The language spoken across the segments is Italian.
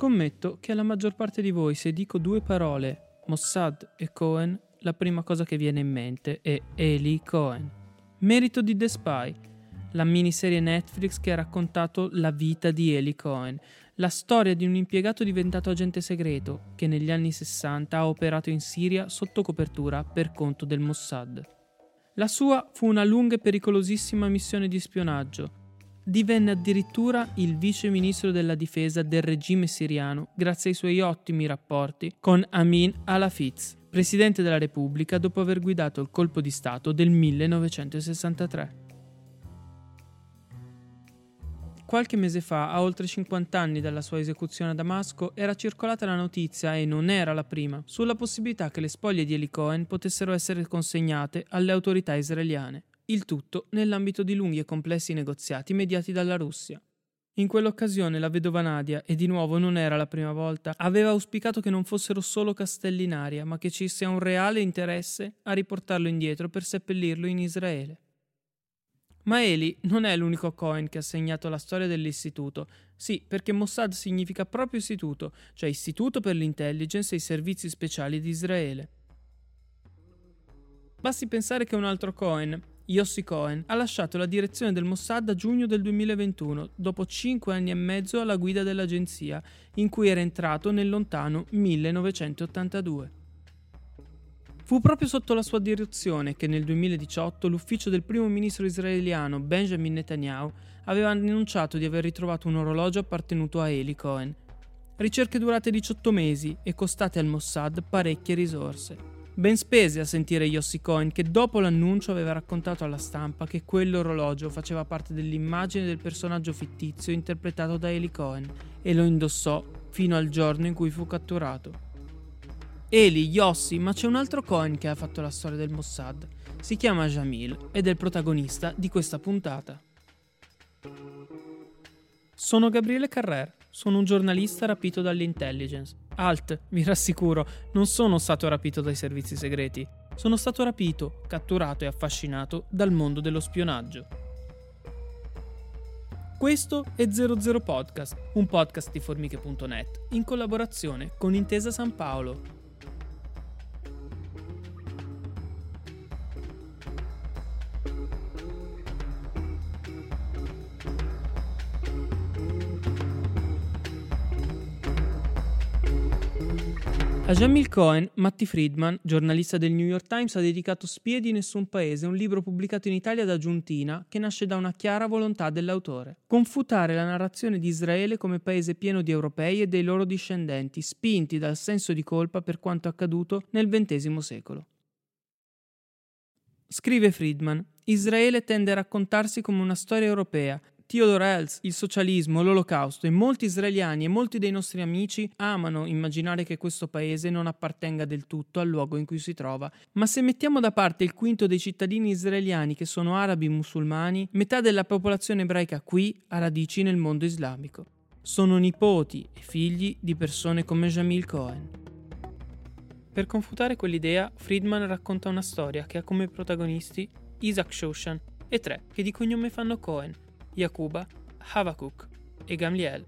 Scommetto che alla maggior parte di voi se dico due parole, Mossad e Cohen, la prima cosa che viene in mente è Eli Cohen. Merito di The Spy, la miniserie Netflix che ha raccontato la vita di Eli Cohen, la storia di un impiegato diventato agente segreto che negli anni 60 ha operato in Siria sotto copertura per conto del Mossad. La sua fu una lunga e pericolosissima missione di spionaggio, divenne addirittura il vice ministro della difesa del regime siriano grazie ai suoi ottimi rapporti con Amin al-Hafiz, presidente della Repubblica dopo aver guidato il colpo di Stato del 1963. Qualche mese fa, a oltre 50 anni dalla sua esecuzione a Damasco, era circolata la notizia, e non era la prima, sulla possibilità che le spoglie di Eli Cohen potessero essere consegnate alle autorità israeliane il tutto nell'ambito di lunghi e complessi negoziati mediati dalla Russia. In quell'occasione la vedova Nadia, e di nuovo non era la prima volta, aveva auspicato che non fossero solo castelli in aria, ma che ci sia un reale interesse a riportarlo indietro per seppellirlo in Israele. Ma Eli non è l'unico Cohen che ha segnato la storia dell'istituto. Sì, perché Mossad significa proprio istituto, cioè istituto per l'intelligence e i servizi speciali di Israele. Basti pensare che un altro Cohen, Yossi Cohen ha lasciato la direzione del Mossad a giugno del 2021, dopo cinque anni e mezzo alla guida dell'agenzia, in cui era entrato nel lontano 1982. Fu proprio sotto la sua direzione che nel 2018 l'ufficio del primo ministro israeliano Benjamin Netanyahu aveva annunciato di aver ritrovato un orologio appartenuto a Eli Cohen. Ricerche durate 18 mesi e costate al Mossad parecchie risorse. Ben spese a sentire Yossi Cohen che dopo l'annuncio aveva raccontato alla stampa che quell'orologio faceva parte dell'immagine del personaggio fittizio interpretato da Eli Cohen e lo indossò fino al giorno in cui fu catturato. Eli, Yossi, ma c'è un altro Cohen che ha fatto la storia del Mossad. Si chiama Jamil ed è il protagonista di questa puntata. Sono Gabriele Carrer, sono un giornalista rapito dall'intelligence Alt, vi rassicuro, non sono stato rapito dai servizi segreti. Sono stato rapito, catturato e affascinato dal mondo dello spionaggio. Questo è 00 Podcast, un podcast di formiche.net in collaborazione con Intesa San Paolo, A Jamil Cohen, Matti Friedman, giornalista del New York Times, ha dedicato Spie di nessun paese, un libro pubblicato in Italia da Giuntina che nasce da una chiara volontà dell'autore. Confutare la narrazione di Israele come paese pieno di europei e dei loro discendenti, spinti dal senso di colpa per quanto accaduto nel XX secolo. Scrive Friedman, Israele tende a raccontarsi come una storia europea, Theodore Herzl, il socialismo, l'olocausto e molti israeliani e molti dei nostri amici amano immaginare che questo paese non appartenga del tutto al luogo in cui si trova, ma se mettiamo da parte il quinto dei cittadini israeliani che sono arabi musulmani, metà della popolazione ebraica qui ha radici nel mondo islamico. Sono nipoti e figli di persone come Jamil Cohen. Per confutare quell'idea, Friedman racconta una storia che ha come protagonisti Isaac Shoshan e tre che di cognome fanno Cohen, Yakuba, Havakuk e Gamliel.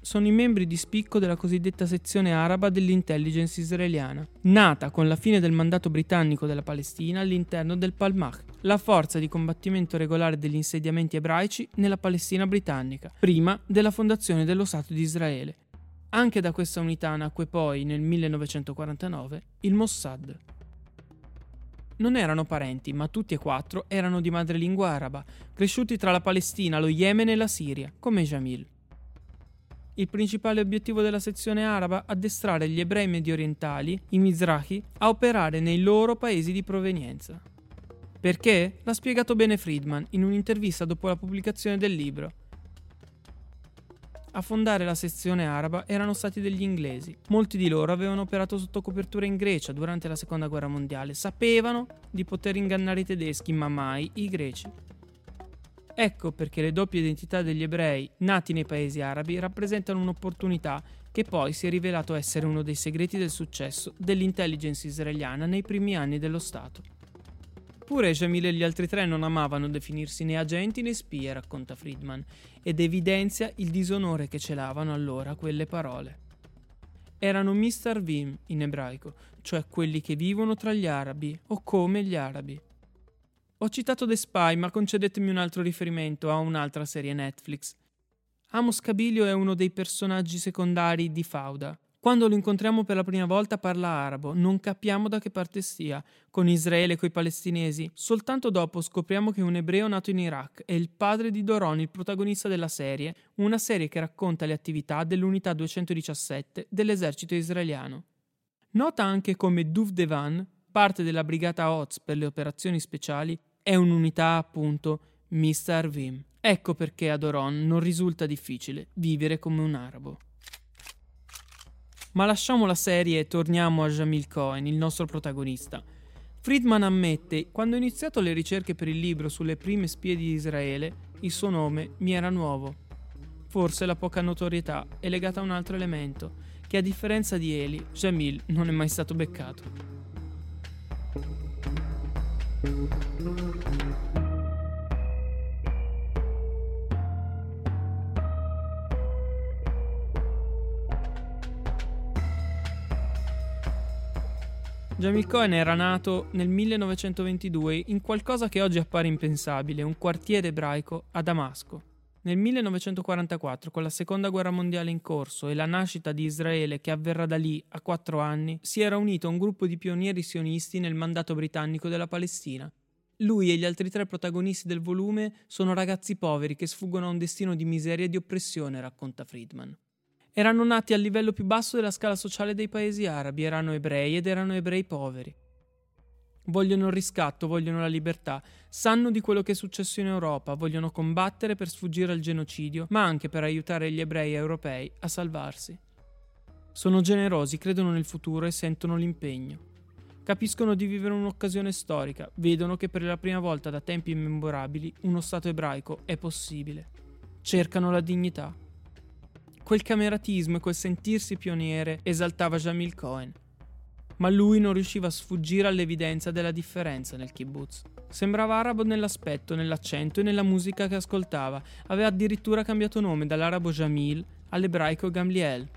Sono i membri di spicco della cosiddetta sezione araba dell'intelligence israeliana, nata con la fine del mandato britannico della Palestina all'interno del Palmach, la forza di combattimento regolare degli insediamenti ebraici nella Palestina britannica, prima della fondazione dello Stato di Israele. Anche da questa unità nacque poi, nel 1949, il Mossad non erano parenti, ma tutti e quattro erano di madrelingua araba, cresciuti tra la Palestina, lo Yemen e la Siria, come Jamil. Il principale obiettivo della sezione araba addestrare gli ebrei mediorientali, i Mizrahi, a operare nei loro paesi di provenienza. Perché? L'ha spiegato bene Friedman in un'intervista dopo la pubblicazione del libro. A fondare la sezione araba erano stati degli inglesi. Molti di loro avevano operato sotto copertura in Grecia durante la seconda guerra mondiale. Sapevano di poter ingannare i tedeschi, ma mai i greci. Ecco perché le doppie identità degli ebrei nati nei paesi arabi rappresentano un'opportunità che poi si è rivelato essere uno dei segreti del successo dell'intelligence israeliana nei primi anni dello Stato. Pure Jamil e gli altri tre non amavano definirsi né agenti né spie, racconta Friedman, ed evidenzia il disonore che celavano allora quelle parole. Erano Mr. Vim in ebraico, cioè quelli che vivono tra gli arabi o come gli arabi. Ho citato The Spy, ma concedetemi un altro riferimento a un'altra serie Netflix. Amos Cabilio è uno dei personaggi secondari di Fauda, quando lo incontriamo per la prima volta parla arabo, non capiamo da che parte stia, con Israele e coi palestinesi. Soltanto dopo scopriamo che è un ebreo nato in Iraq è il padre di Doron, il protagonista della serie, una serie che racconta le attività dell'unità 217 dell'esercito israeliano. Nota anche come Duvdevan, parte della brigata Oz per le operazioni speciali, è un'unità appunto Mr. Vim. Ecco perché a Doron non risulta difficile vivere come un arabo. Ma lasciamo la serie e torniamo a Jamil Cohen, il nostro protagonista. Friedman ammette, quando ho iniziato le ricerche per il libro sulle prime spie di Israele, il suo nome mi era nuovo. Forse la poca notorietà è legata a un altro elemento, che a differenza di Eli, Jamil non è mai stato beccato. Jamil Cohen era nato nel 1922 in qualcosa che oggi appare impensabile, un quartiere ebraico a Damasco. Nel 1944, con la seconda guerra mondiale in corso e la nascita di Israele che avverrà da lì a quattro anni, si era unito a un gruppo di pionieri sionisti nel mandato britannico della Palestina. Lui e gli altri tre protagonisti del volume sono ragazzi poveri che sfuggono a un destino di miseria e di oppressione, racconta Friedman erano nati al livello più basso della scala sociale dei paesi arabi, erano ebrei ed erano ebrei poveri. Vogliono il riscatto, vogliono la libertà, sanno di quello che è successo in Europa, vogliono combattere per sfuggire al genocidio, ma anche per aiutare gli ebrei europei a salvarsi. Sono generosi, credono nel futuro e sentono l'impegno. Capiscono di vivere un'occasione storica, vedono che per la prima volta da tempi immemorabili uno Stato ebraico è possibile. Cercano la dignità. Quel cameratismo e quel sentirsi pioniere esaltava Jamil Cohen. Ma lui non riusciva a sfuggire all'evidenza della differenza nel kibbutz. Sembrava arabo nell'aspetto, nell'accento e nella musica che ascoltava. Aveva addirittura cambiato nome dall'arabo Jamil all'ebraico Gamliel.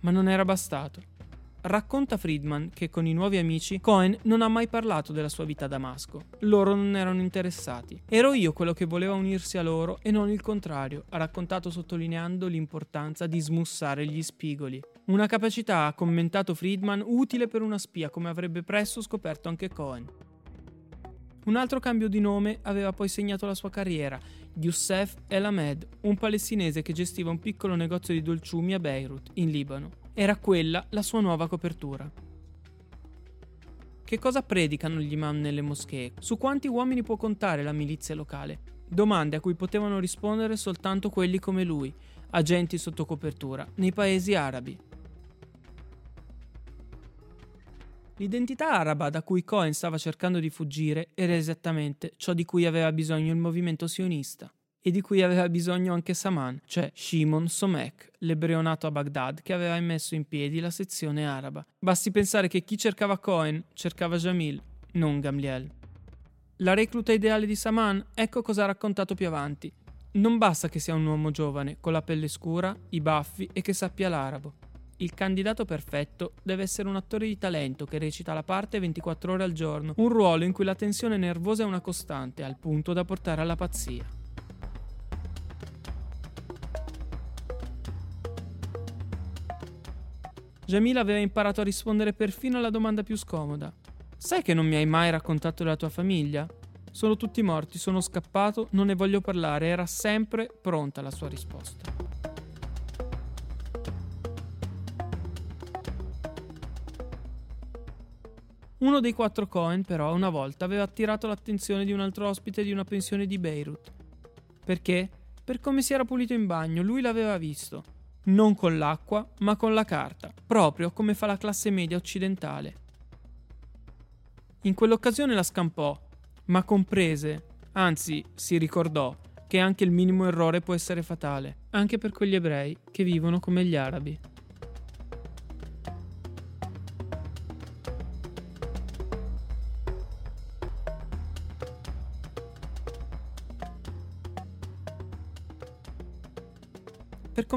Ma non era bastato. Racconta Friedman che con i nuovi amici Cohen non ha mai parlato della sua vita a Damasco. Loro non erano interessati. Ero io quello che voleva unirsi a loro e non il contrario, ha raccontato sottolineando l'importanza di smussare gli spigoli. Una capacità, ha commentato Friedman, utile per una spia come avrebbe presto scoperto anche Cohen. Un altro cambio di nome aveva poi segnato la sua carriera, Youssef El Ahmed, un palestinese che gestiva un piccolo negozio di dolciumi a Beirut, in Libano. Era quella la sua nuova copertura. Che cosa predicano gli imam nelle moschee? Su quanti uomini può contare la milizia locale? Domande a cui potevano rispondere soltanto quelli come lui, agenti sotto copertura, nei paesi arabi. L'identità araba da cui Cohen stava cercando di fuggire era esattamente ciò di cui aveva bisogno il movimento sionista e di cui aveva bisogno anche Saman, cioè Shimon Somek, l'ebreo nato a Baghdad che aveva messo in piedi la sezione araba. Basti pensare che chi cercava Cohen cercava Jamil, non Gamliel. La recluta ideale di Saman, ecco cosa ha raccontato più avanti. Non basta che sia un uomo giovane, con la pelle scura, i baffi e che sappia l'arabo. Il candidato perfetto deve essere un attore di talento che recita la parte 24 ore al giorno, un ruolo in cui la tensione nervosa è una costante, al punto da portare alla pazzia. Jamila aveva imparato a rispondere perfino alla domanda più scomoda. Sai che non mi hai mai raccontato della tua famiglia? Sono tutti morti, sono scappato, non ne voglio parlare, era sempre pronta la sua risposta. Uno dei quattro Cohen, però, una volta aveva attirato l'attenzione di un altro ospite di una pensione di Beirut. Perché? per come si era pulito in bagno, lui l'aveva visto. Non con l'acqua, ma con la carta, proprio come fa la classe media occidentale. In quell'occasione la scampò, ma comprese, anzi si ricordò, che anche il minimo errore può essere fatale, anche per quegli ebrei che vivono come gli arabi.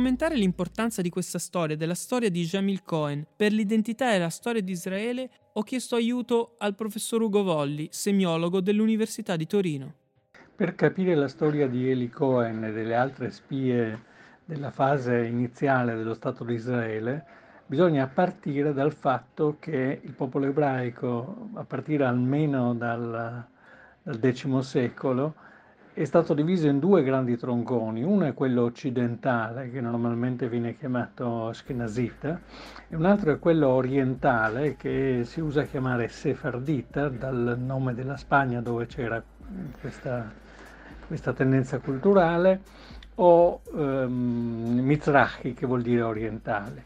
Commentare l'importanza di questa storia, della storia di Jamil Cohen, per l'identità e la storia di Israele, ho chiesto aiuto al professor Ugo Volli, semiologo dell'Università di Torino. Per capire la storia di Eli Cohen e delle altre spie della fase iniziale dello Stato di Israele, bisogna partire dal fatto che il popolo ebraico, a partire almeno dal, dal X secolo, è stato diviso in due grandi tronconi, uno è quello occidentale che normalmente viene chiamato Ashkenazita e un altro è quello orientale che si usa chiamare Sefardita dal nome della Spagna dove c'era questa, questa tendenza culturale o ehm, Mizrahi che vuol dire orientale.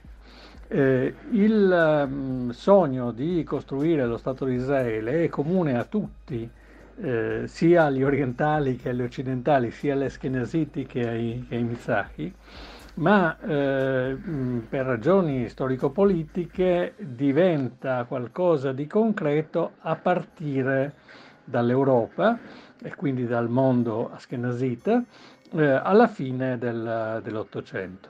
Eh, il um, sogno di costruire lo Stato di Israele è comune a tutti eh, sia agli orientali che agli occidentali, sia alle Eskenaziti che ai, che ai Mizrahi, ma eh, per ragioni storico-politiche diventa qualcosa di concreto a partire dall'Europa e quindi dal mondo askenazita eh, alla fine del, dell'Ottocento.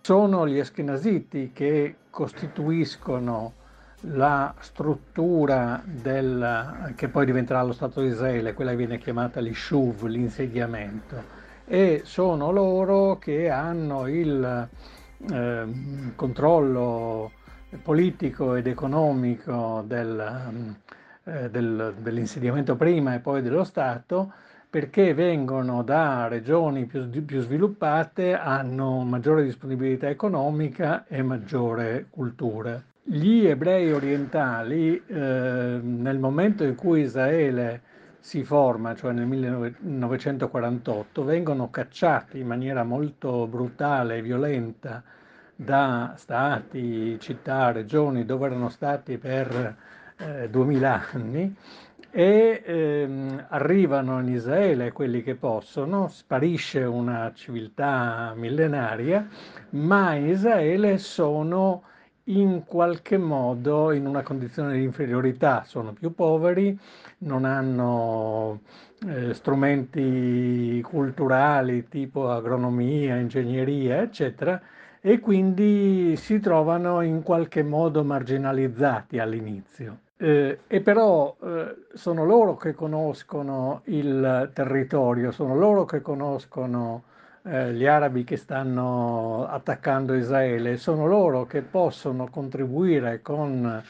Sono gli Eskenaziti che costituiscono la struttura del, che poi diventerà lo Stato di Israele, quella che viene chiamata l'Ishuv, l'insediamento, e sono loro che hanno il eh, controllo politico ed economico del, eh, del, dell'insediamento prima e poi dello Stato perché vengono da regioni più, più, sviluppate, hanno maggiore disponibilità economica e maggiore cultura. Gli ebrei orientali, eh, nel momento in cui Israele si forma, cioè nel 1948, vengono cacciati in maniera molto brutale e violenta da stati, città, regioni dove erano stati per eh, 2000 anni e ehm, arrivano in Israele quelli che possono, sparisce una civiltà millenaria, ma in Israele sono in qualche modo in una condizione di inferiorità, sono più poveri, non hanno eh, strumenti culturali tipo agronomia, ingegneria, eccetera, e quindi si trovano in qualche modo marginalizzati all'inizio. Eh, e però eh, sono loro che conoscono il territorio, sono loro che conoscono eh, gli arabi che stanno attaccando Israele, sono loro che possono contribuire con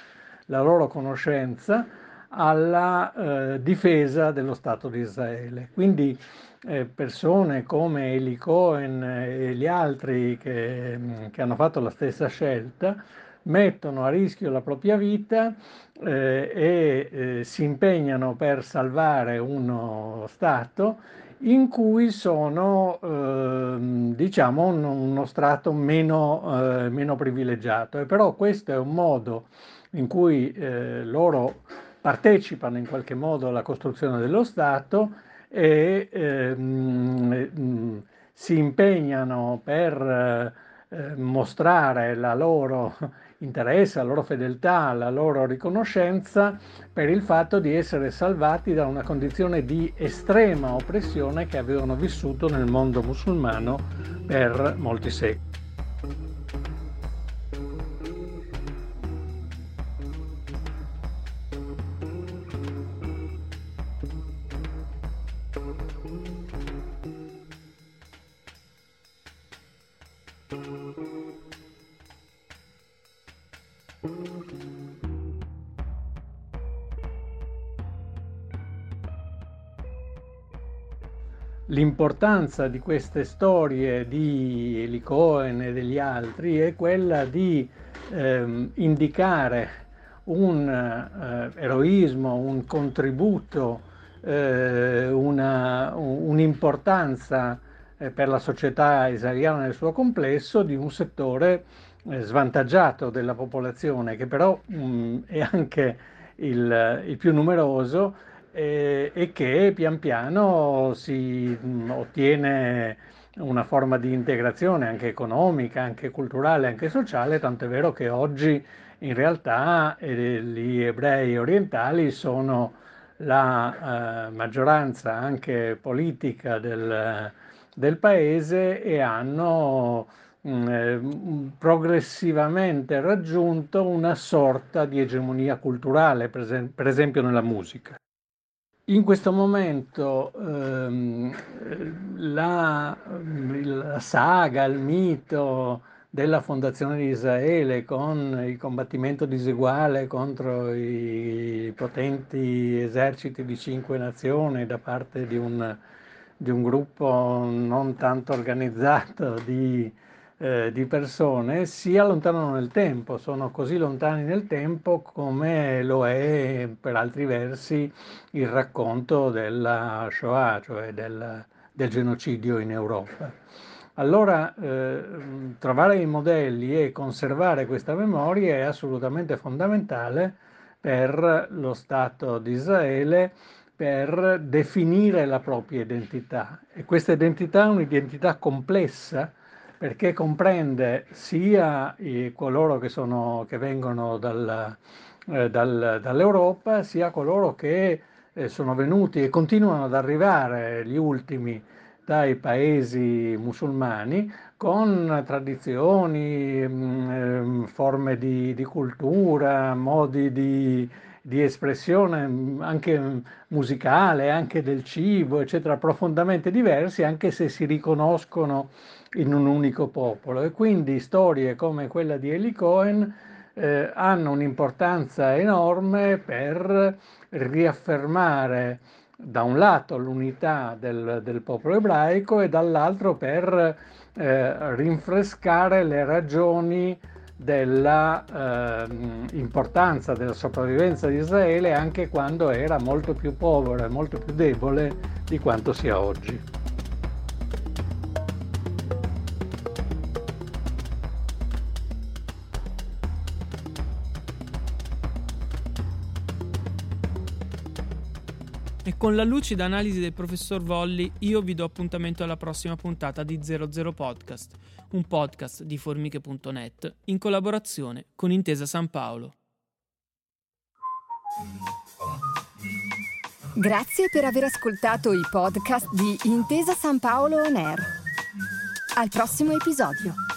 la loro conoscenza alla eh, difesa dello Stato di Israele. Quindi eh, persone come Eli Cohen e gli altri che, che, hanno fatto la stessa scelta mettono a rischio la propria vita eh, e eh, si impegnano per salvare uno Stato in cui sono eh, diciamo un, uno strato meno, eh, meno, privilegiato. E però questo è un modo in cui eh, loro partecipano in qualche modo alla costruzione dello Stato e ehm, si impegnano per eh, mostrare la loro interesse, la loro fedeltà, la loro riconoscenza per il fatto di essere salvati da una condizione di estrema oppressione che avevano vissuto nel mondo musulmano per molti secoli. L'importanza di queste storie di Eli Cohen e degli altri è quella di ehm, indicare un eh, eroismo, un contributo eh, una, un'importanza eh, per la società israeliana nel suo complesso di un settore eh, svantaggiato della popolazione, che però mh, mm, è anche il, il più numeroso eh, e che pian piano si mh, mm, ottiene una forma di integrazione anche economica, anche culturale, anche sociale, tanto è vero che oggi in realtà eh, gli ebrei orientali sono la eh, maggioranza anche politica del, del paese e hanno mh, mm, progressivamente raggiunto una sorta di egemonia culturale, per, per esempio nella musica. In questo momento ehm, la, la, saga, il mito della fondazione di Israele con il combattimento diseguale contro i potenti eserciti di cinque nazioni da parte di un, di un gruppo non tanto organizzato di eh, di persone si allontanano nel tempo, sono così lontani nel tempo come lo è per altri versi il racconto della Shoah, cioè del, del genocidio in Europa. Allora eh, trovare i modelli e conservare questa memoria è assolutamente fondamentale per lo Stato di Israele per definire la propria identità e questa identità è un'identità complessa perché comprende sia coloro che, sono, che vengono dal, eh, dal, dall'Europa, sia coloro che eh, sono venuti e continuano ad arrivare, gli ultimi, dai paesi musulmani, con tradizioni, mh, mm, forme di, di, cultura, modi di, di espressione mm, anche musicale, anche del cibo, eccetera, profondamente diversi, anche se si riconoscono in un unico popolo. E quindi storie come quella di Eli Cohen eh, hanno un'importanza enorme per riaffermare da un lato l'unità del, del popolo ebraico e dall'altro per eh, rinfrescare le ragioni dell'importanza eh, della sopravvivenza di Israele anche quando era molto più povero e molto più debole di quanto sia oggi. E con la lucida analisi del professor Volli io vi do appuntamento alla prossima puntata di 00 Podcast, un podcast di formiche.net in collaborazione con Intesa San Paolo. Grazie per aver ascoltato i podcast di Intesa San Paolo On Air. Al prossimo episodio.